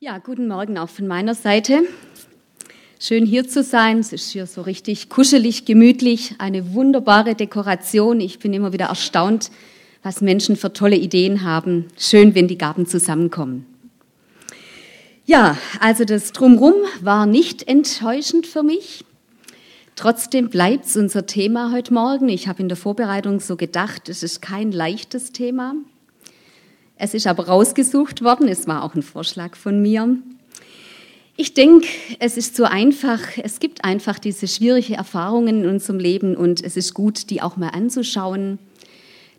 Ja, guten Morgen auch von meiner Seite. Schön hier zu sein. Es ist hier so richtig kuschelig, gemütlich, eine wunderbare Dekoration. Ich bin immer wieder erstaunt, was Menschen für tolle Ideen haben. Schön, wenn die Gaben zusammenkommen. Ja, also das Drumrum war nicht enttäuschend für mich. Trotzdem bleibt es unser Thema heute Morgen. Ich habe in der Vorbereitung so gedacht, es ist kein leichtes Thema. Es ist aber rausgesucht worden, es war auch ein Vorschlag von mir. Ich denke, es ist so einfach, es gibt einfach diese schwierigen Erfahrungen in unserem Leben und es ist gut, die auch mal anzuschauen,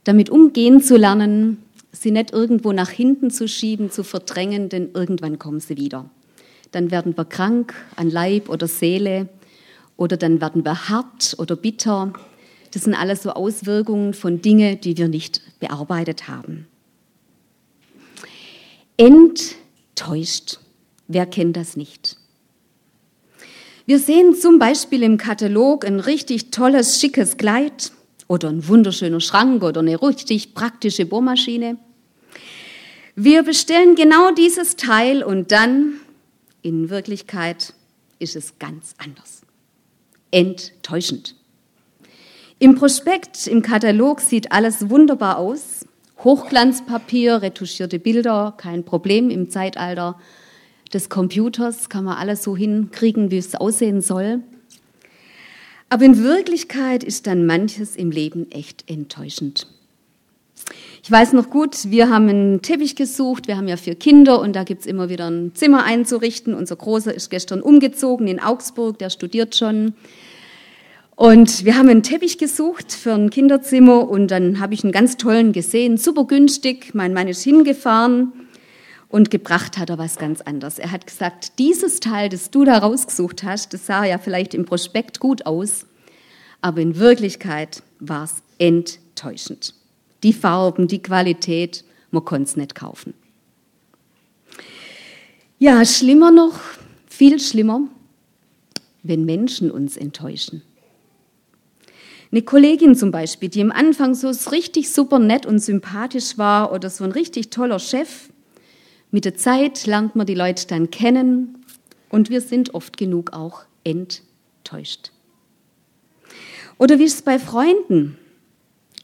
damit umgehen zu lernen, sie nicht irgendwo nach hinten zu schieben, zu verdrängen, denn irgendwann kommen sie wieder. Dann werden wir krank an Leib oder Seele oder dann werden wir hart oder bitter. Das sind alles so Auswirkungen von Dingen, die wir nicht bearbeitet haben enttäuscht. Wer kennt das nicht? Wir sehen zum Beispiel im Katalog ein richtig tolles, schickes Kleid oder ein wunderschöner Schrank oder eine richtig praktische Bohrmaschine. Wir bestellen genau dieses Teil und dann, in Wirklichkeit, ist es ganz anders. Enttäuschend. Im Prospekt, im Katalog sieht alles wunderbar aus, Hochglanzpapier, retuschierte Bilder, kein Problem im Zeitalter des Computers kann man alles so hinkriegen, wie es aussehen soll. Aber in Wirklichkeit ist dann manches im Leben echt enttäuschend. Ich weiß noch gut, wir haben einen Teppich gesucht, wir haben ja vier Kinder und da gibt es immer wieder ein Zimmer einzurichten. Unser Großer ist gestern umgezogen in Augsburg, der studiert schon. Und wir haben einen Teppich gesucht für ein Kinderzimmer und dann habe ich einen ganz tollen gesehen, super günstig. Mein Mann ist hingefahren und gebracht hat er was ganz anderes. Er hat gesagt, dieses Teil, das du da rausgesucht hast, das sah ja vielleicht im Prospekt gut aus, aber in Wirklichkeit war es enttäuschend. Die Farben, die Qualität, man konnte es nicht kaufen. Ja, schlimmer noch, viel schlimmer, wenn Menschen uns enttäuschen. Eine Kollegin zum Beispiel, die am Anfang so richtig super nett und sympathisch war oder so ein richtig toller Chef. Mit der Zeit lernt man die Leute dann kennen und wir sind oft genug auch enttäuscht. Oder wie ist es bei Freunden?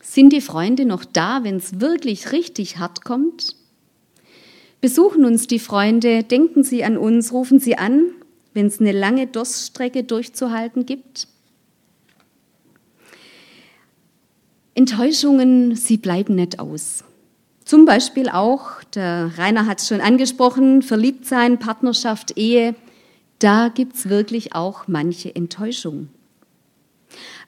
Sind die Freunde noch da, wenn es wirklich richtig hart kommt? Besuchen uns die Freunde, denken sie an uns, rufen sie an, wenn es eine lange Durststrecke durchzuhalten gibt? Enttäuschungen, sie bleiben nicht aus. Zum Beispiel auch, der Rainer hat es schon angesprochen, Verliebtsein, Partnerschaft, Ehe, da gibt es wirklich auch manche Enttäuschungen.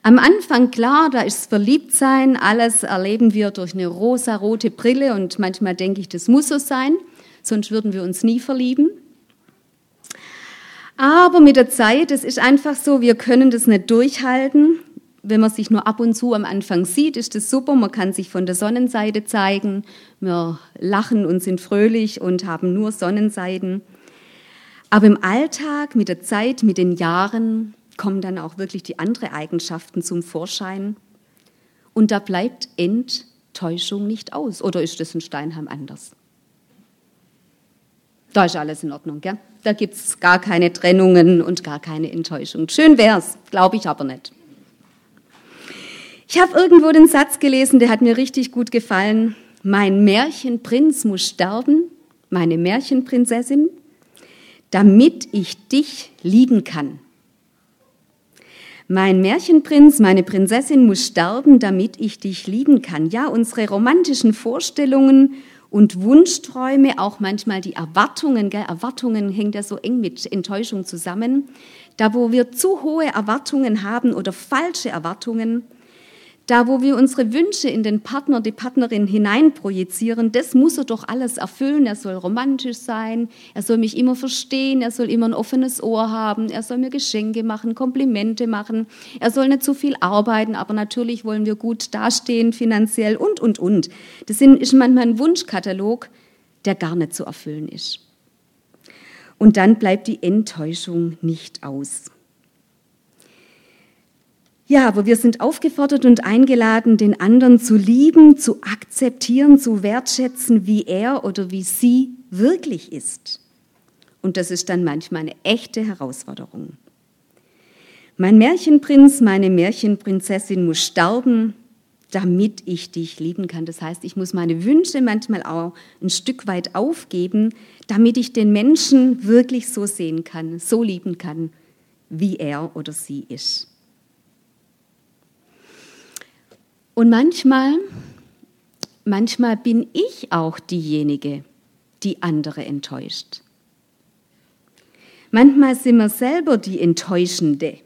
Am Anfang, klar, da ist Verliebtsein, alles erleben wir durch eine rosa-rote Brille und manchmal denke ich, das muss so sein, sonst würden wir uns nie verlieben. Aber mit der Zeit, es ist einfach so, wir können das nicht durchhalten wenn man sich nur ab und zu am Anfang sieht, ist das super. Man kann sich von der Sonnenseite zeigen. Wir lachen und sind fröhlich und haben nur Sonnenseiten. Aber im Alltag, mit der Zeit, mit den Jahren, kommen dann auch wirklich die anderen Eigenschaften zum Vorschein. Und da bleibt Enttäuschung nicht aus. Oder ist das in Steinheim anders? Da ist alles in Ordnung, gell? Da gibt es gar keine Trennungen und gar keine Enttäuschung. Schön wär's, glaube ich aber nicht. Ich habe irgendwo den Satz gelesen, der hat mir richtig gut gefallen. Mein Märchenprinz muss sterben, meine Märchenprinzessin, damit ich dich lieben kann. Mein Märchenprinz, meine Prinzessin muss sterben, damit ich dich lieben kann. Ja, unsere romantischen Vorstellungen und Wunschträume, auch manchmal die Erwartungen, gell? Erwartungen hängt ja so eng mit Enttäuschung zusammen. Da, wo wir zu hohe Erwartungen haben oder falsche Erwartungen, da, wo wir unsere Wünsche in den Partner, die Partnerin hineinprojizieren, das muss er doch alles erfüllen. Er soll romantisch sein, er soll mich immer verstehen, er soll immer ein offenes Ohr haben, er soll mir Geschenke machen, Komplimente machen, er soll nicht zu viel arbeiten, aber natürlich wollen wir gut dastehen finanziell und, und, und. Das ist manchmal ein Wunschkatalog, der gar nicht zu erfüllen ist. Und dann bleibt die Enttäuschung nicht aus. Ja, aber wir sind aufgefordert und eingeladen, den anderen zu lieben, zu akzeptieren, zu wertschätzen, wie er oder wie sie wirklich ist. Und das ist dann manchmal eine echte Herausforderung. Mein Märchenprinz, meine Märchenprinzessin muss sterben, damit ich dich lieben kann. Das heißt, ich muss meine Wünsche manchmal auch ein Stück weit aufgeben, damit ich den Menschen wirklich so sehen kann, so lieben kann, wie er oder sie ist. Und manchmal, manchmal bin ich auch diejenige, die andere enttäuscht. Manchmal sind wir selber die Enttäuschende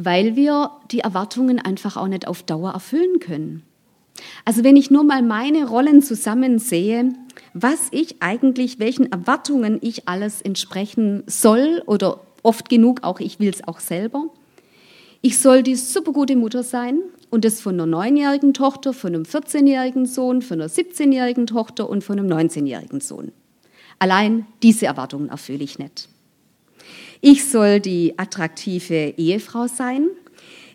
weil wir die Erwartungen einfach auch nicht auf Dauer erfüllen können. Also wenn ich nur mal meine Rollen zusammensehe, was ich eigentlich, welchen Erwartungen ich alles entsprechen soll oder oft genug auch, ich will es auch selber. Ich soll die supergute Mutter sein und das von einer neunjährigen Tochter, von einem 14-jährigen Sohn, von einer 17-jährigen Tochter und von einem 19-jährigen Sohn. Allein diese Erwartungen erfülle ich nicht. Ich soll die attraktive Ehefrau sein.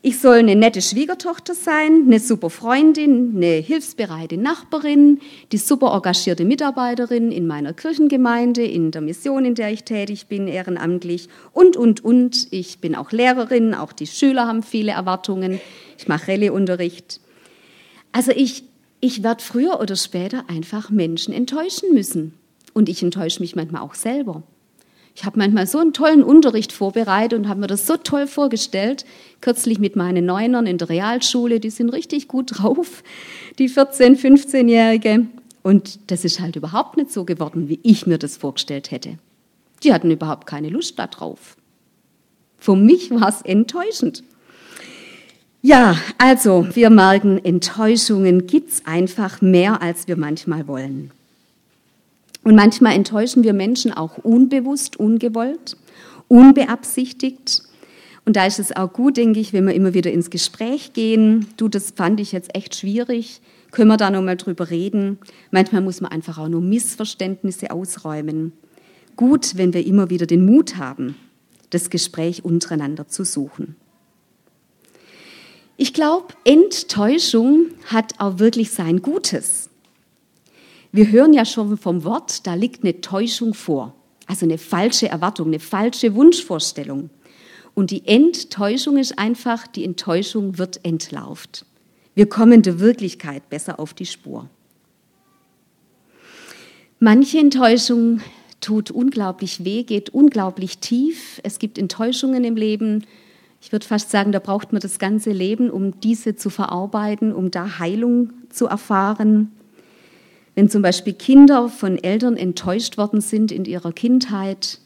Ich soll eine nette Schwiegertochter sein, eine super Freundin, eine hilfsbereite Nachbarin, die super engagierte Mitarbeiterin in meiner Kirchengemeinde, in der Mission, in der ich tätig bin, ehrenamtlich und, und, und. Ich bin auch Lehrerin, auch die Schüler haben viele Erwartungen. Ich mache Rallye-Unterricht. Also ich, ich werde früher oder später einfach Menschen enttäuschen müssen. Und ich enttäusche mich manchmal auch selber. Ich habe manchmal so einen tollen Unterricht vorbereitet und habe mir das so toll vorgestellt. Kürzlich mit meinen Neunern in der Realschule, die sind richtig gut drauf, die 14-, 15-Jährige. Und das ist halt überhaupt nicht so geworden, wie ich mir das vorgestellt hätte. Die hatten überhaupt keine Lust darauf. Für mich war es enttäuschend. Ja, also wir merken, Enttäuschungen gibt's einfach mehr, als wir manchmal wollen. Und manchmal enttäuschen wir Menschen auch unbewusst, ungewollt, unbeabsichtigt. Und da ist es auch gut, denke ich, wenn wir immer wieder ins Gespräch gehen. Du, das fand ich jetzt echt schwierig. Können wir da nochmal drüber reden? Manchmal muss man einfach auch nur Missverständnisse ausräumen. Gut, wenn wir immer wieder den Mut haben, das Gespräch untereinander zu suchen. Ich glaube, Enttäuschung hat auch wirklich sein Gutes. Wir hören ja schon vom Wort, da liegt eine Täuschung vor. Also eine falsche Erwartung, eine falsche Wunschvorstellung. Und die Enttäuschung ist einfach, die Enttäuschung wird entlarvt. Wir kommen der Wirklichkeit besser auf die Spur. Manche Enttäuschung tut unglaublich weh, geht unglaublich tief. Es gibt Enttäuschungen im Leben. Ich würde fast sagen, da braucht man das ganze Leben, um diese zu verarbeiten, um da Heilung zu erfahren. Wenn zum Beispiel Kinder von Eltern enttäuscht worden sind in ihrer Kindheit,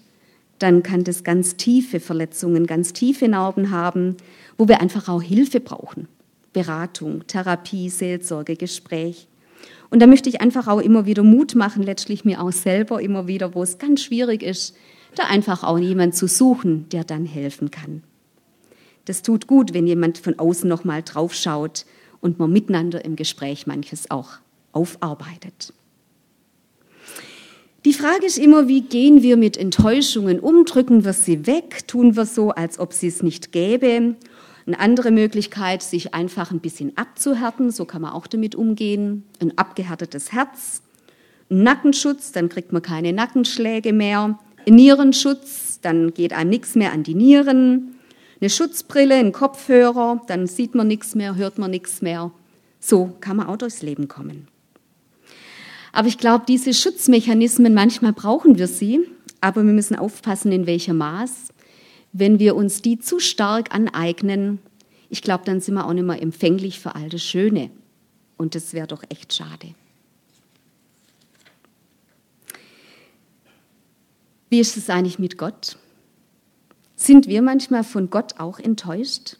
dann kann das ganz tiefe Verletzungen, ganz tiefe Narben haben, wo wir einfach auch Hilfe brauchen. Beratung, Therapie, Seelsorge, Gespräch. Und da möchte ich einfach auch immer wieder Mut machen, letztlich mir auch selber immer wieder, wo es ganz schwierig ist, da einfach auch jemand zu suchen, der dann helfen kann. Das tut gut, wenn jemand von außen nochmal drauf schaut und man miteinander im Gespräch manches auch aufarbeitet. Die Frage ist immer, wie gehen wir mit Enttäuschungen um? Drücken wir sie weg? Tun wir so, als ob sie es nicht gäbe? Eine andere Möglichkeit, sich einfach ein bisschen abzuhärten, so kann man auch damit umgehen. Ein abgehärtetes Herz, Nackenschutz, dann kriegt man keine Nackenschläge mehr. Nierenschutz, dann geht einem nichts mehr an die Nieren. Eine Schutzbrille, ein Kopfhörer, dann sieht man nichts mehr, hört man nichts mehr. So kann man auch durchs Leben kommen. Aber ich glaube, diese Schutzmechanismen, manchmal brauchen wir sie, aber wir müssen aufpassen, in welchem Maß. Wenn wir uns die zu stark aneignen, ich glaube, dann sind wir auch nicht mehr empfänglich für all das Schöne. Und das wäre doch echt schade. Wie ist es eigentlich mit Gott? Sind wir manchmal von Gott auch enttäuscht?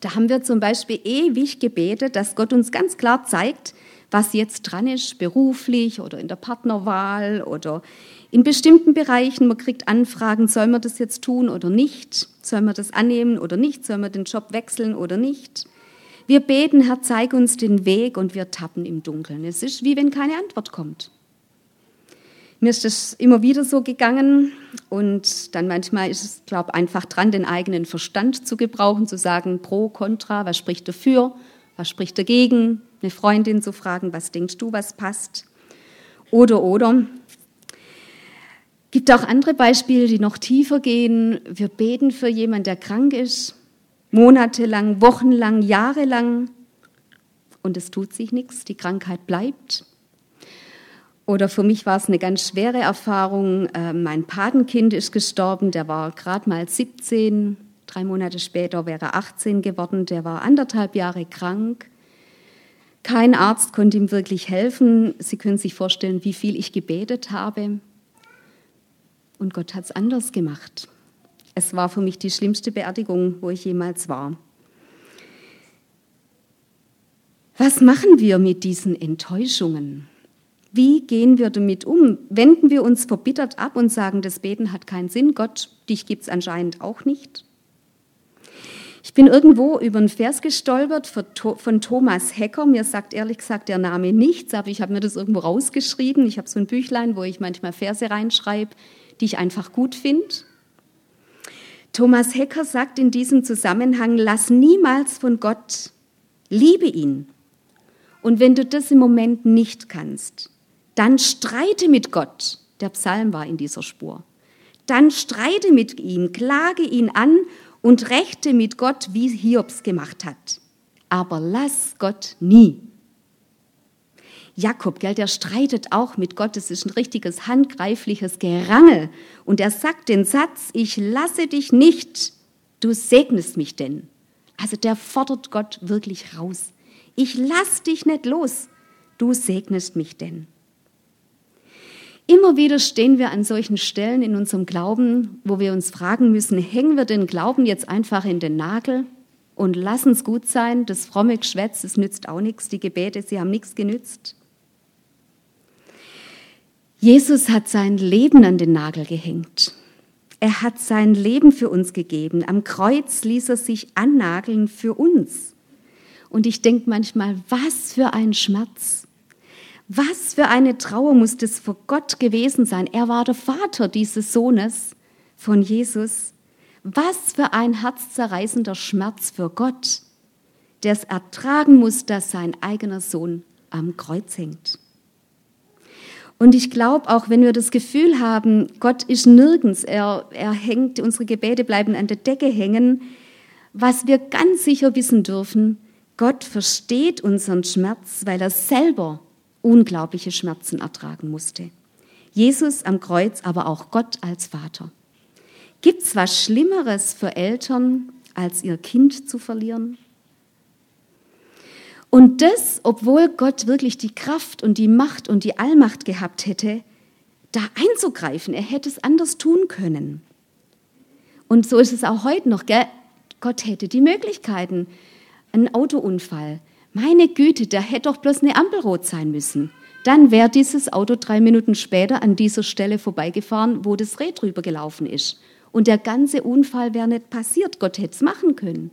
Da haben wir zum Beispiel ewig gebetet, dass Gott uns ganz klar zeigt, was jetzt dran ist, beruflich oder in der Partnerwahl oder in bestimmten Bereichen. Man kriegt Anfragen, soll man das jetzt tun oder nicht? Soll man das annehmen oder nicht? Soll man den Job wechseln oder nicht? Wir beten, Herr, zeig uns den Weg und wir tappen im Dunkeln. Es ist wie wenn keine Antwort kommt. Mir ist das immer wieder so gegangen und dann manchmal ist es, glaube ich, einfach dran, den eigenen Verstand zu gebrauchen, zu sagen, pro, contra, was spricht dafür, was spricht dagegen, eine Freundin zu fragen, was denkst du, was passt? Oder, oder. Gibt auch andere Beispiele, die noch tiefer gehen. Wir beten für jemanden, der krank ist, monatelang, wochenlang, jahrelang, und es tut sich nichts, die Krankheit bleibt. Oder für mich war es eine ganz schwere Erfahrung. Äh, mein Patenkind ist gestorben, der war gerade mal 17, drei Monate später wäre er 18 geworden, der war anderthalb Jahre krank. Kein Arzt konnte ihm wirklich helfen. Sie können sich vorstellen, wie viel ich gebetet habe. Und Gott hat es anders gemacht. Es war für mich die schlimmste Beerdigung, wo ich jemals war. Was machen wir mit diesen Enttäuschungen? Wie gehen wir damit um? Wenden wir uns verbittert ab und sagen, das Beten hat keinen Sinn, Gott, dich gibt es anscheinend auch nicht? Ich bin irgendwo über einen Vers gestolpert von Thomas Hecker. Mir sagt ehrlich gesagt der Name nichts, aber ich habe mir das irgendwo rausgeschrieben. Ich habe so ein Büchlein, wo ich manchmal Verse reinschreibe die ich einfach gut finde. Thomas Hecker sagt in diesem Zusammenhang, lass niemals von Gott, liebe ihn. Und wenn du das im Moment nicht kannst, dann streite mit Gott. Der Psalm war in dieser Spur. Dann streite mit ihm, klage ihn an und rechte mit Gott, wie Hiobs gemacht hat. Aber lass Gott nie. Jakob, gell, der streitet auch mit Gott. Es ist ein richtiges handgreifliches Gerangel. Und er sagt den Satz, ich lasse dich nicht, du segnest mich denn. Also der fordert Gott wirklich raus. Ich lass dich nicht los, du segnest mich denn. Immer wieder stehen wir an solchen Stellen in unserem Glauben, wo wir uns fragen müssen, hängen wir den Glauben jetzt einfach in den Nagel und lassen es gut sein, das fromme Geschwätz, es nützt auch nichts, die Gebete, sie haben nichts genützt. Jesus hat sein Leben an den Nagel gehängt. Er hat sein Leben für uns gegeben. Am Kreuz ließ er sich annageln für uns. Und ich denke manchmal, was für ein Schmerz. Was für eine Trauer muss das vor Gott gewesen sein. Er war der Vater dieses Sohnes von Jesus. Was für ein herzzerreißender Schmerz für Gott, der es ertragen muss, dass sein eigener Sohn am Kreuz hängt. Und ich glaube, auch wenn wir das Gefühl haben, Gott ist nirgends, er, er hängt, unsere Gebete bleiben an der Decke hängen, was wir ganz sicher wissen dürfen, Gott versteht unseren Schmerz, weil er selber unglaubliche Schmerzen ertragen musste. Jesus am Kreuz, aber auch Gott als Vater. Gibt es was Schlimmeres für Eltern, als ihr Kind zu verlieren? Und das, obwohl Gott wirklich die Kraft und die Macht und die Allmacht gehabt hätte, da einzugreifen. Er hätte es anders tun können. Und so ist es auch heute noch. Gell? Gott hätte die Möglichkeiten. Ein Autounfall. Meine Güte, da hätte doch bloß eine Ampel rot sein müssen. Dann wäre dieses Auto drei Minuten später an dieser Stelle vorbeigefahren, wo das Reh drüber gelaufen ist. Und der ganze Unfall wäre nicht passiert. Gott hätte es machen können.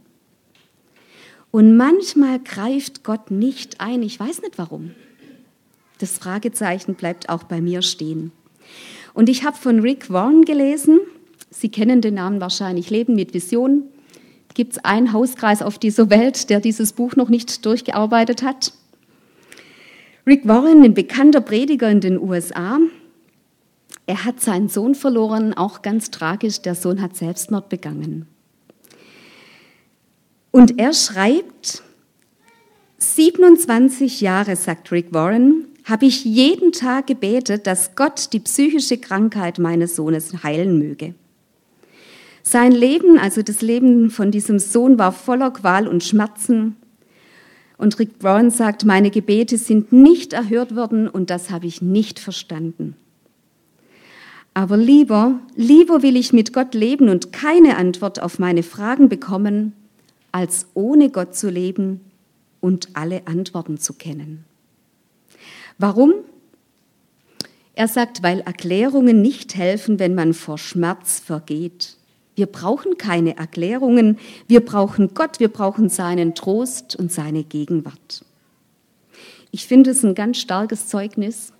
Und manchmal greift Gott nicht ein. Ich weiß nicht warum. Das Fragezeichen bleibt auch bei mir stehen. Und ich habe von Rick Warren gelesen. Sie kennen den Namen wahrscheinlich. Leben mit Vision. Gibt es einen Hauskreis auf dieser Welt, der dieses Buch noch nicht durchgearbeitet hat? Rick Warren, ein bekannter Prediger in den USA, er hat seinen Sohn verloren, auch ganz tragisch. Der Sohn hat Selbstmord begangen. Und er schreibt, 27 Jahre, sagt Rick Warren, habe ich jeden Tag gebetet, dass Gott die psychische Krankheit meines Sohnes heilen möge. Sein Leben, also das Leben von diesem Sohn, war voller Qual und Schmerzen. Und Rick Warren sagt, meine Gebete sind nicht erhört worden und das habe ich nicht verstanden. Aber lieber, lieber will ich mit Gott leben und keine Antwort auf meine Fragen bekommen, als ohne Gott zu leben und alle Antworten zu kennen. Warum? Er sagt, weil Erklärungen nicht helfen, wenn man vor Schmerz vergeht. Wir brauchen keine Erklärungen, wir brauchen Gott, wir brauchen seinen Trost und seine Gegenwart. Ich finde es ein ganz starkes Zeugnis,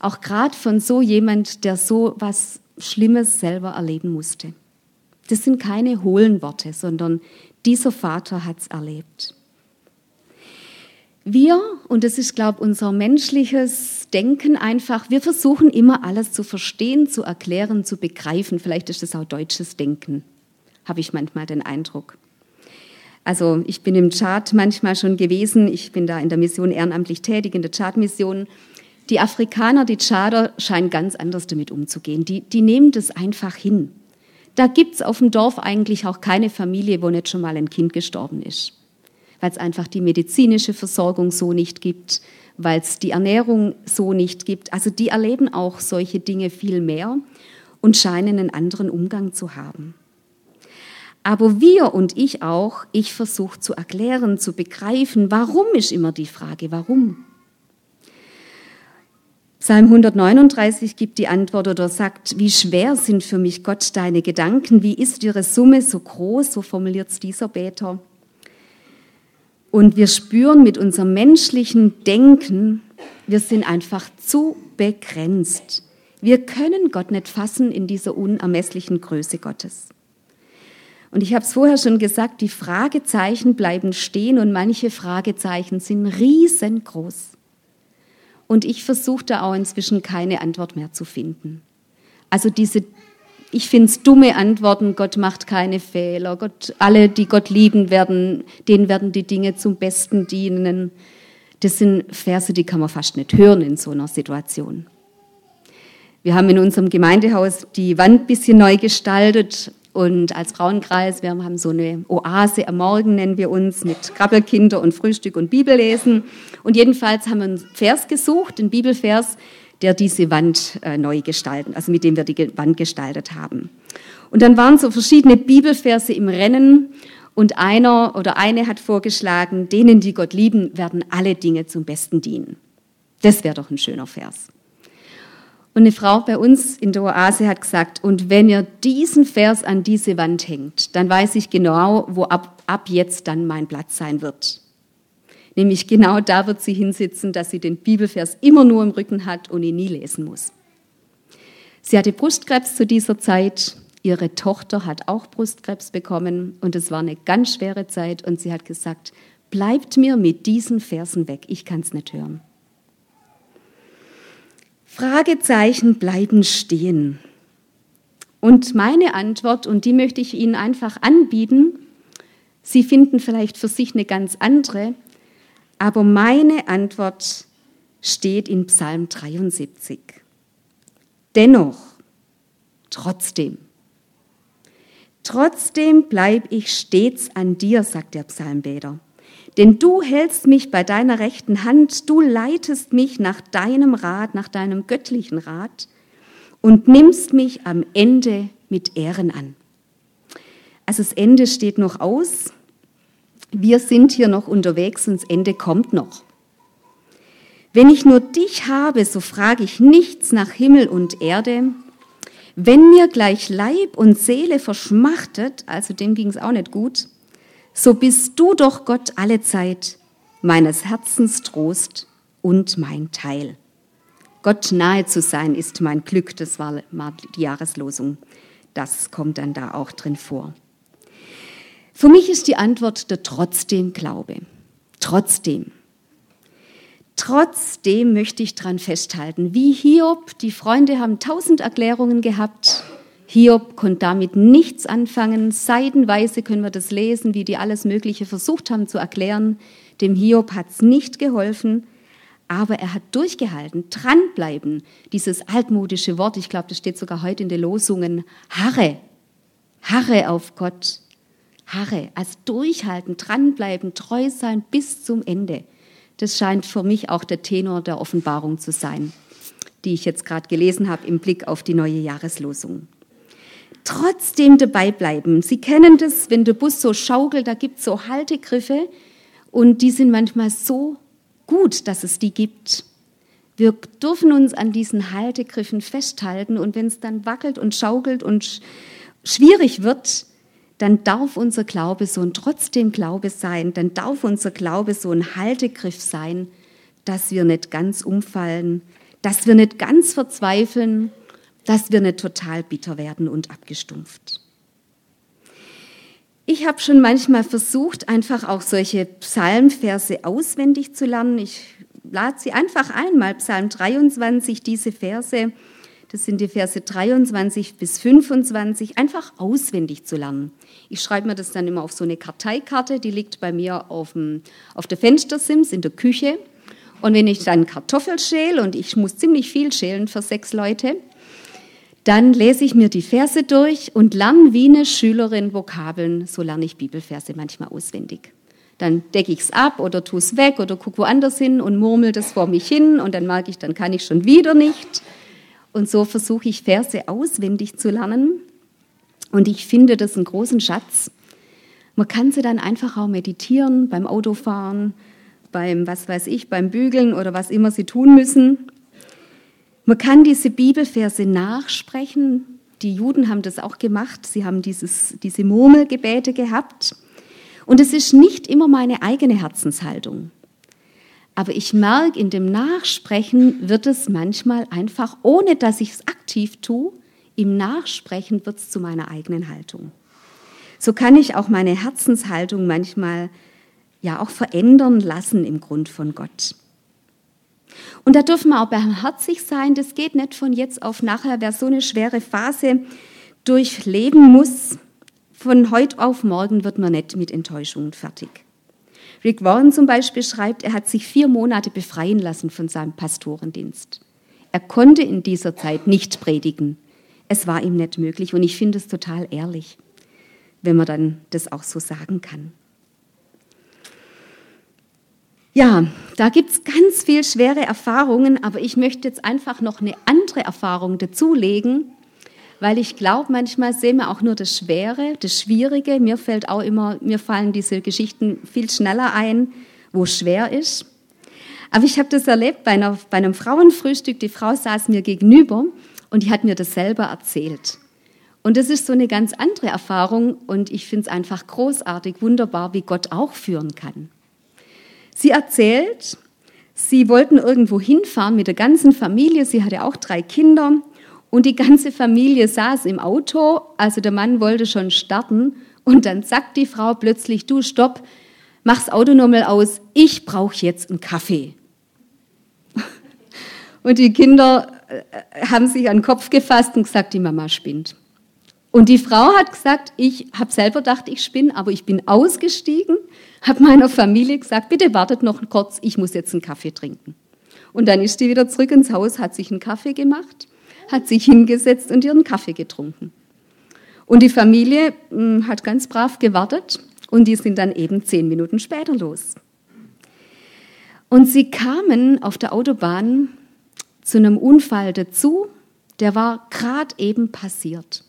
auch gerade von so jemand, der so was Schlimmes selber erleben musste. Das sind keine hohlen Worte, sondern dieser Vater hat es erlebt. Wir, und das ist, glaube ich, unser menschliches Denken einfach, wir versuchen immer alles zu verstehen, zu erklären, zu begreifen. Vielleicht ist das auch deutsches Denken, habe ich manchmal den Eindruck. Also ich bin im Chad manchmal schon gewesen, ich bin da in der Mission ehrenamtlich tätig, in der Chad-Mission. Die Afrikaner, die Tschader, scheinen ganz anders damit umzugehen. Die, die nehmen das einfach hin. Da gibt es auf dem Dorf eigentlich auch keine Familie, wo nicht schon mal ein Kind gestorben ist weil es einfach die medizinische Versorgung so nicht gibt, weil es die Ernährung so nicht gibt. Also die erleben auch solche Dinge viel mehr und scheinen einen anderen Umgang zu haben. Aber wir und ich auch, ich versuche zu erklären, zu begreifen, warum ist immer die Frage, warum? Psalm 139 gibt die Antwort oder sagt, wie schwer sind für mich Gott deine Gedanken, wie ist ihre Summe so groß, so formuliert es dieser Beter. Und wir spüren mit unserem menschlichen Denken, wir sind einfach zu begrenzt. Wir können Gott nicht fassen in dieser unermesslichen Größe Gottes. Und ich habe es vorher schon gesagt, die Fragezeichen bleiben stehen und manche Fragezeichen sind riesengroß. Und ich versuche da auch inzwischen keine Antwort mehr zu finden. Also diese ich finde es dumme Antworten, Gott macht keine Fehler, Gott, alle, die Gott lieben, werden, denen werden die Dinge zum Besten dienen. Das sind Verse, die kann man fast nicht hören in so einer Situation. Wir haben in unserem Gemeindehaus die Wand ein bisschen neu gestaltet und als Frauenkreis, wir haben so eine Oase am Morgen, nennen wir uns, mit Krabbelkinder und Frühstück und Bibellesen. Und jedenfalls haben wir einen Vers gesucht, einen Bibelvers, der diese Wand äh, neu gestalten, also mit dem wir die Wand gestaltet haben. Und dann waren so verschiedene Bibelverse im Rennen und einer oder eine hat vorgeschlagen, denen, die Gott lieben, werden alle Dinge zum Besten dienen. Das wäre doch ein schöner Vers. Und eine Frau bei uns in der Oase hat gesagt, und wenn ihr diesen Vers an diese Wand hängt, dann weiß ich genau, wo ab, ab jetzt dann mein Platz sein wird. Nämlich genau da wird sie hinsitzen, dass sie den Bibelvers immer nur im Rücken hat und ihn nie lesen muss. Sie hatte Brustkrebs zu dieser Zeit. Ihre Tochter hat auch Brustkrebs bekommen und es war eine ganz schwere Zeit und sie hat gesagt, bleibt mir mit diesen Versen weg, ich kann es nicht hören. Fragezeichen bleiben stehen. Und meine Antwort, und die möchte ich Ihnen einfach anbieten, Sie finden vielleicht für sich eine ganz andere, aber meine Antwort steht in Psalm 73. Dennoch, trotzdem, trotzdem bleib ich stets an dir, sagt der Psalmbeter. Denn du hältst mich bei deiner rechten Hand, du leitest mich nach deinem Rat, nach deinem göttlichen Rat und nimmst mich am Ende mit Ehren an. Also das Ende steht noch aus, wir sind hier noch unterwegs und das Ende kommt noch. Wenn ich nur dich habe, so frage ich nichts nach Himmel und Erde. Wenn mir gleich Leib und Seele verschmachtet, also dem ging es auch nicht gut, so bist du doch Gott alle Zeit, meines Herzens Trost und mein Teil. Gott nahe zu sein ist mein Glück, das war die Jahreslosung. Das kommt dann da auch drin vor. Für mich ist die Antwort der trotzdem Glaube. Trotzdem. Trotzdem möchte ich daran festhalten, wie Hiob, die Freunde haben tausend Erklärungen gehabt. Hiob konnte damit nichts anfangen. Seidenweise können wir das lesen, wie die alles Mögliche versucht haben zu erklären. Dem Hiob hat es nicht geholfen, aber er hat durchgehalten, dranbleiben. Dieses altmodische Wort, ich glaube, das steht sogar heute in den Losungen, harre, harre auf Gott. Harre, als durchhalten, dranbleiben, treu sein bis zum Ende. Das scheint für mich auch der Tenor der Offenbarung zu sein, die ich jetzt gerade gelesen habe im Blick auf die neue Jahreslosung. Trotzdem dabei bleiben. Sie kennen das, wenn der Bus so schaukelt, da gibt es so Haltegriffe und die sind manchmal so gut, dass es die gibt. Wir dürfen uns an diesen Haltegriffen festhalten und wenn es dann wackelt und schaukelt und schwierig wird, dann darf unser Glaube so ein trotzdem Glaube sein, dann darf unser Glaube so ein Haltegriff sein, dass wir nicht ganz umfallen, dass wir nicht ganz verzweifeln, dass wir nicht total bitter werden und abgestumpft. Ich habe schon manchmal versucht, einfach auch solche Psalmverse auswendig zu lernen. Ich lade sie einfach einmal, Psalm 23, diese Verse, das sind die Verse 23 bis 25, einfach auswendig zu lernen. Ich schreibe mir das dann immer auf so eine Karteikarte, die liegt bei mir auf, dem, auf der Fenstersims in der Küche. Und wenn ich dann Kartoffel schäle, und ich muss ziemlich viel schälen für sechs Leute, dann lese ich mir die Verse durch und lerne wie eine Schülerin Vokabeln. So lerne ich Bibelverse manchmal auswendig. Dann decke ich es ab oder tue es weg oder gucke woanders hin und murmel das vor mich hin und dann merke ich, dann kann ich schon wieder nicht. Und so versuche ich Verse auswendig zu lernen. Und ich finde das einen großen Schatz. Man kann sie dann einfach auch meditieren beim Autofahren, beim, was weiß ich, beim Bügeln oder was immer sie tun müssen. Man kann diese Bibelverse nachsprechen. Die Juden haben das auch gemacht. Sie haben dieses, diese Murmelgebete gehabt. Und es ist nicht immer meine eigene Herzenshaltung. Aber ich merke, in dem Nachsprechen wird es manchmal einfach, ohne dass ich es aktiv tue, im Nachsprechen wird es zu meiner eigenen Haltung. So kann ich auch meine Herzenshaltung manchmal ja auch verändern lassen im Grund von Gott. Und da dürfen wir auch barmherzig sein. Das geht nicht von jetzt auf nachher. Wer so eine schwere Phase durchleben muss, von heute auf morgen wird man nicht mit Enttäuschungen fertig. Rick Warren zum Beispiel schreibt, er hat sich vier Monate befreien lassen von seinem Pastorendienst. Er konnte in dieser Zeit nicht predigen. Es war ihm nicht möglich und ich finde es total ehrlich, wenn man dann das auch so sagen kann. Ja, da gibt es ganz viel schwere Erfahrungen, aber ich möchte jetzt einfach noch eine andere Erfahrung dazulegen, weil ich glaube, manchmal sehen wir auch nur das Schwere, das Schwierige. Mir fällt auch immer, mir fallen diese Geschichten viel schneller ein, wo schwer ist. Aber ich habe das erlebt bei, einer, bei einem Frauenfrühstück. Die Frau saß mir gegenüber und die hat mir das selber erzählt. Und das ist so eine ganz andere Erfahrung und ich finde es einfach großartig, wunderbar, wie Gott auch führen kann. Sie erzählt, sie wollten irgendwo hinfahren mit der ganzen Familie. Sie hatte auch drei Kinder und die ganze Familie saß im Auto. Also der Mann wollte schon starten und dann sagt die Frau plötzlich: Du, stopp, mach's Auto nochmal aus. Ich brauche jetzt einen Kaffee. Und die Kinder äh, haben sich an den Kopf gefasst und gesagt, die Mama spinnt. Und die Frau hat gesagt, ich habe selber gedacht, ich spinne, aber ich bin ausgestiegen habe meiner Familie gesagt, bitte wartet noch kurz, ich muss jetzt einen Kaffee trinken. Und dann ist sie wieder zurück ins Haus, hat sich einen Kaffee gemacht, hat sich hingesetzt und ihren Kaffee getrunken. Und die Familie hm, hat ganz brav gewartet und die sind dann eben zehn Minuten später los. Und sie kamen auf der Autobahn zu einem Unfall dazu, der war gerade eben passiert.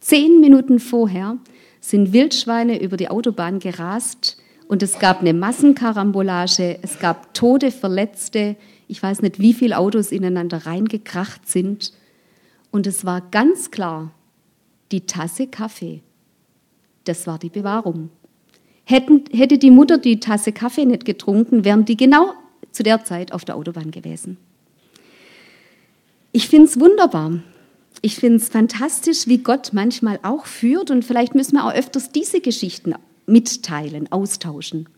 Zehn Minuten vorher sind Wildschweine über die Autobahn gerast und es gab eine Massenkarambolage, es gab Tote, Verletzte, ich weiß nicht, wie viele Autos ineinander reingekracht sind. Und es war ganz klar, die Tasse Kaffee, das war die Bewahrung. Hätten, hätte die Mutter die Tasse Kaffee nicht getrunken, wären die genau zu der Zeit auf der Autobahn gewesen. Ich finde es wunderbar. Ich finde es fantastisch, wie Gott manchmal auch führt. Und vielleicht müssen wir auch öfters diese Geschichten mitteilen, austauschen.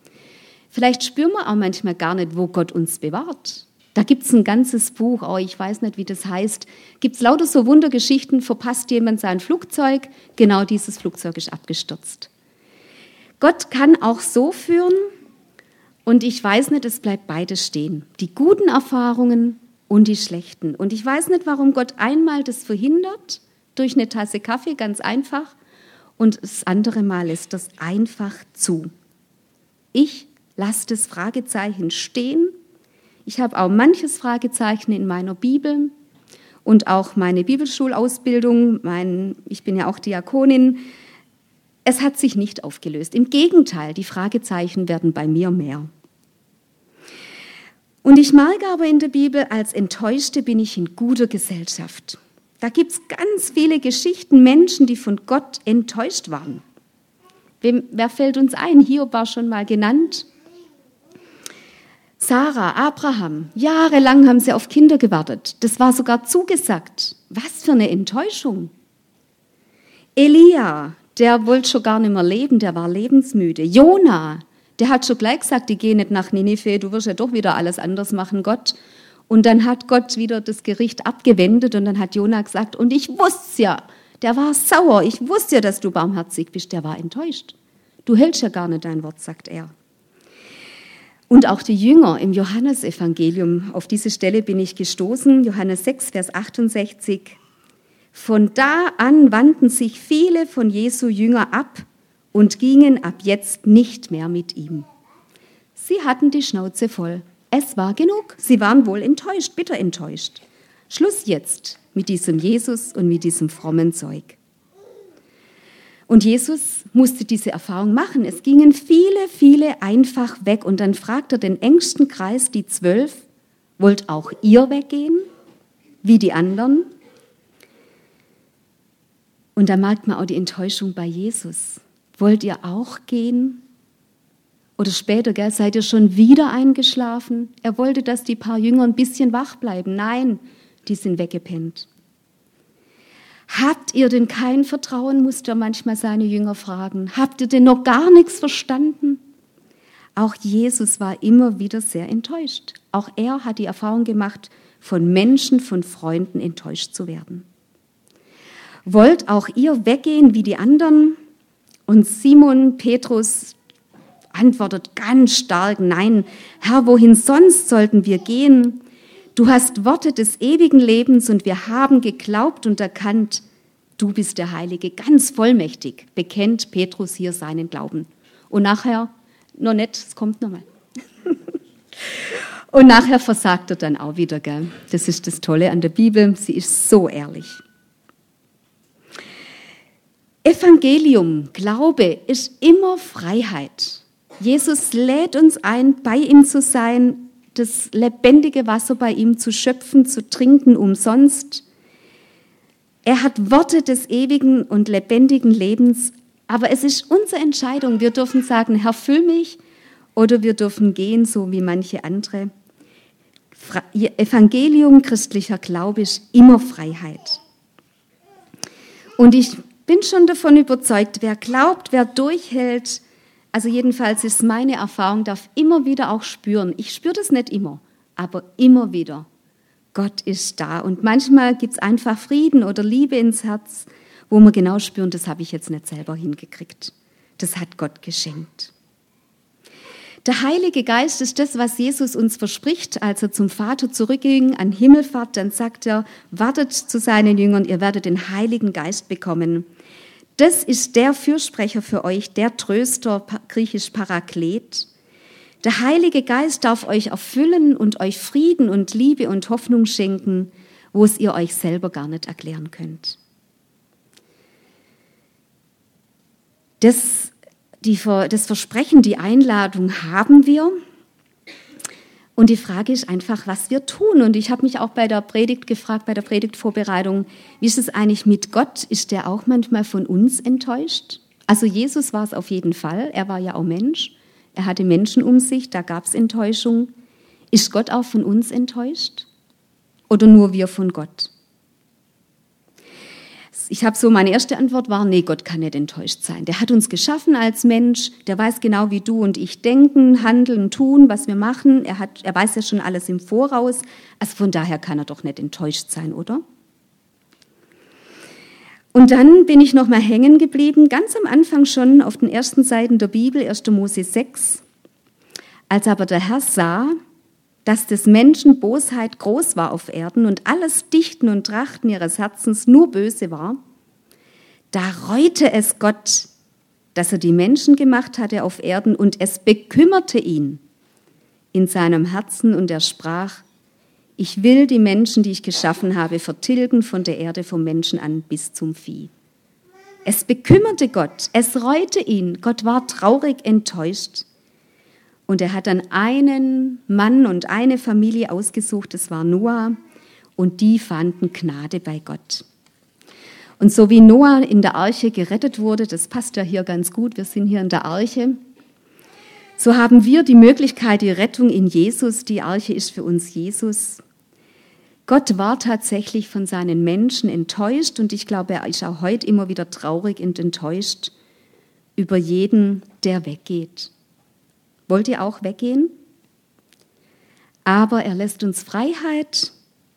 Vielleicht spüren wir auch manchmal gar nicht, wo Gott uns bewahrt. Da gibt es ein ganzes Buch, oh, ich weiß nicht, wie das heißt. Gibt es lauter so Wundergeschichten, verpasst jemand sein Flugzeug, genau dieses Flugzeug ist abgestürzt. Gott kann auch so führen und ich weiß nicht, es bleibt beides stehen. Die guten Erfahrungen und die schlechten. Und ich weiß nicht, warum Gott einmal das verhindert, durch eine Tasse Kaffee, ganz einfach, und das andere Mal lässt das einfach zu. Ich lasse das Fragezeichen stehen. Ich habe auch manches Fragezeichen in meiner Bibel und auch meine Bibelschulausbildung. Mein, ich bin ja auch Diakonin. Es hat sich nicht aufgelöst. Im Gegenteil, die Fragezeichen werden bei mir mehr. Und ich merke aber in der Bibel, als Enttäuschte bin ich in guter Gesellschaft. Da gibt es ganz viele Geschichten, Menschen, die von Gott enttäuscht waren. Wem, wer fällt uns ein? Hiob war schon mal genannt. Sarah, Abraham, jahrelang haben sie auf Kinder gewartet. Das war sogar zugesagt. Was für eine Enttäuschung. Elia, der wollte schon gar nicht mehr leben, der war lebensmüde. Jona, der hat schon gleich gesagt, ich gehe nicht nach Ninive, du wirst ja doch wieder alles anders machen, Gott. Und dann hat Gott wieder das Gericht abgewendet und dann hat Jona gesagt, und ich wusste ja, der war sauer, ich wusste ja, dass du barmherzig bist, der war enttäuscht. Du hältst ja gar nicht dein Wort, sagt er. Und auch die Jünger im Johannesevangelium, auf diese Stelle bin ich gestoßen, Johannes 6, Vers 68. Von da an wandten sich viele von Jesu Jünger ab und gingen ab jetzt nicht mehr mit ihm. Sie hatten die Schnauze voll. Es war genug. Sie waren wohl enttäuscht, bitter enttäuscht. Schluss jetzt mit diesem Jesus und mit diesem frommen Zeug. Und Jesus musste diese Erfahrung machen. Es gingen viele, viele einfach weg. Und dann fragt er den engsten Kreis, die zwölf, wollt auch ihr weggehen, wie die anderen? Und da merkt man auch die Enttäuschung bei Jesus. Wollt ihr auch gehen? Oder später, gell, seid ihr schon wieder eingeschlafen? Er wollte, dass die paar Jünger ein bisschen wach bleiben. Nein, die sind weggepennt. Habt ihr denn kein Vertrauen, musste er manchmal seine Jünger fragen. Habt ihr denn noch gar nichts verstanden? Auch Jesus war immer wieder sehr enttäuscht. Auch er hat die Erfahrung gemacht, von Menschen, von Freunden enttäuscht zu werden. Wollt auch ihr weggehen wie die anderen? Und Simon Petrus antwortet ganz stark, nein, Herr, wohin sonst sollten wir gehen? Du hast Worte des ewigen Lebens und wir haben geglaubt und erkannt, du bist der Heilige, ganz vollmächtig, bekennt Petrus hier seinen Glauben. Und nachher, noch nicht, es kommt nochmal. und nachher versagt er dann auch wieder, gell? Das ist das Tolle an der Bibel, sie ist so ehrlich. Evangelium, Glaube ist immer Freiheit. Jesus lädt uns ein, bei ihm zu sein, das lebendige Wasser bei ihm zu schöpfen, zu trinken umsonst. Er hat Worte des ewigen und lebendigen Lebens, aber es ist unsere Entscheidung. Wir dürfen sagen, Herr, füll mich, oder wir dürfen gehen, so wie manche andere. Evangelium, christlicher Glaube ist immer Freiheit. Und ich bin schon davon überzeugt, wer glaubt, wer durchhält, also jedenfalls ist meine Erfahrung, darf immer wieder auch spüren. Ich spüre das nicht immer, aber immer wieder. Gott ist da. Und manchmal gibt es einfach Frieden oder Liebe ins Herz, wo wir genau spüren, das habe ich jetzt nicht selber hingekriegt. Das hat Gott geschenkt. Der Heilige Geist ist das, was Jesus uns verspricht, als er zum Vater zurückging an Himmelfahrt. Dann sagt er, wartet zu seinen Jüngern, ihr werdet den Heiligen Geist bekommen. Das ist der Fürsprecher für euch, der Tröster, griechisch Paraklet. Der Heilige Geist darf euch erfüllen und euch Frieden und Liebe und Hoffnung schenken, wo es ihr euch selber gar nicht erklären könnt. Das, die, das Versprechen, die Einladung haben wir. Und die Frage ist einfach, was wir tun. Und ich habe mich auch bei der Predigt gefragt, bei der Predigtvorbereitung, wie ist es eigentlich mit Gott? Ist der auch manchmal von uns enttäuscht? Also Jesus war es auf jeden Fall. Er war ja auch Mensch. Er hatte Menschen um sich, da gab es Enttäuschung. Ist Gott auch von uns enttäuscht? Oder nur wir von Gott? Ich habe so, meine erste Antwort war, nee, Gott kann nicht enttäuscht sein. Der hat uns geschaffen als Mensch, der weiß genau, wie du und ich denken, handeln, tun, was wir machen. Er, hat, er weiß ja schon alles im Voraus. Also von daher kann er doch nicht enttäuscht sein, oder? Und dann bin ich noch mal hängen geblieben, ganz am Anfang schon auf den ersten Seiten der Bibel, 1. Mose 6. Als aber der Herr sah, dass des Menschen Bosheit groß war auf Erden und alles Dichten und Trachten ihres Herzens nur böse war, da reute es Gott, dass er die Menschen gemacht hatte auf Erden und es bekümmerte ihn in seinem Herzen und er sprach, ich will die Menschen, die ich geschaffen habe, vertilgen von der Erde vom Menschen an bis zum Vieh. Es bekümmerte Gott, es reute ihn, Gott war traurig enttäuscht. Und er hat dann einen Mann und eine Familie ausgesucht, das war Noah, und die fanden Gnade bei Gott. Und so wie Noah in der Arche gerettet wurde, das passt ja hier ganz gut, wir sind hier in der Arche, so haben wir die Möglichkeit, die Rettung in Jesus, die Arche ist für uns Jesus, Gott war tatsächlich von seinen Menschen enttäuscht und ich glaube, er ist auch heute immer wieder traurig und enttäuscht über jeden, der weggeht. Wollt ihr auch weggehen? Aber er lässt uns Freiheit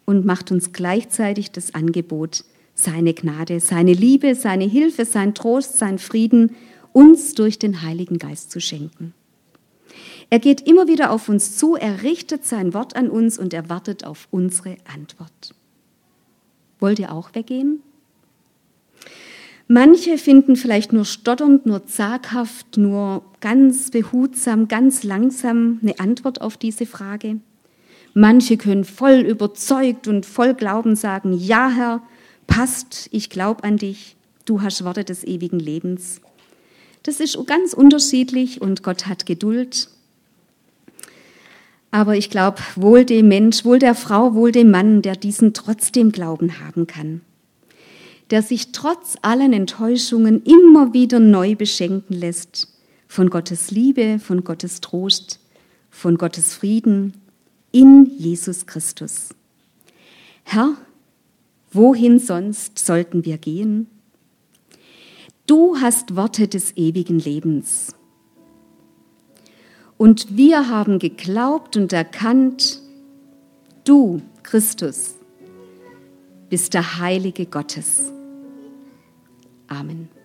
und macht uns gleichzeitig das Angebot, seine Gnade, seine Liebe, seine Hilfe, sein Trost, sein Frieden uns durch den Heiligen Geist zu schenken. Er geht immer wieder auf uns zu, er richtet sein Wort an uns und er wartet auf unsere Antwort. Wollt ihr auch weggehen? Manche finden vielleicht nur stotternd, nur zaghaft, nur ganz behutsam, ganz langsam eine Antwort auf diese Frage. Manche können voll überzeugt und voll Glauben sagen, ja Herr, passt, ich glaube an dich, du hast Worte des ewigen Lebens. Das ist ganz unterschiedlich und Gott hat Geduld. Aber ich glaube, wohl dem Mensch, wohl der Frau, wohl dem Mann, der diesen trotzdem Glauben haben kann. Der sich trotz allen Enttäuschungen immer wieder neu beschenken lässt von Gottes Liebe, von Gottes Trost, von Gottes Frieden, in Jesus Christus. Herr, wohin sonst sollten wir gehen? Du hast Worte des ewigen Lebens. Und wir haben geglaubt und erkannt, du, Christus, bist der Heilige Gottes. Amen.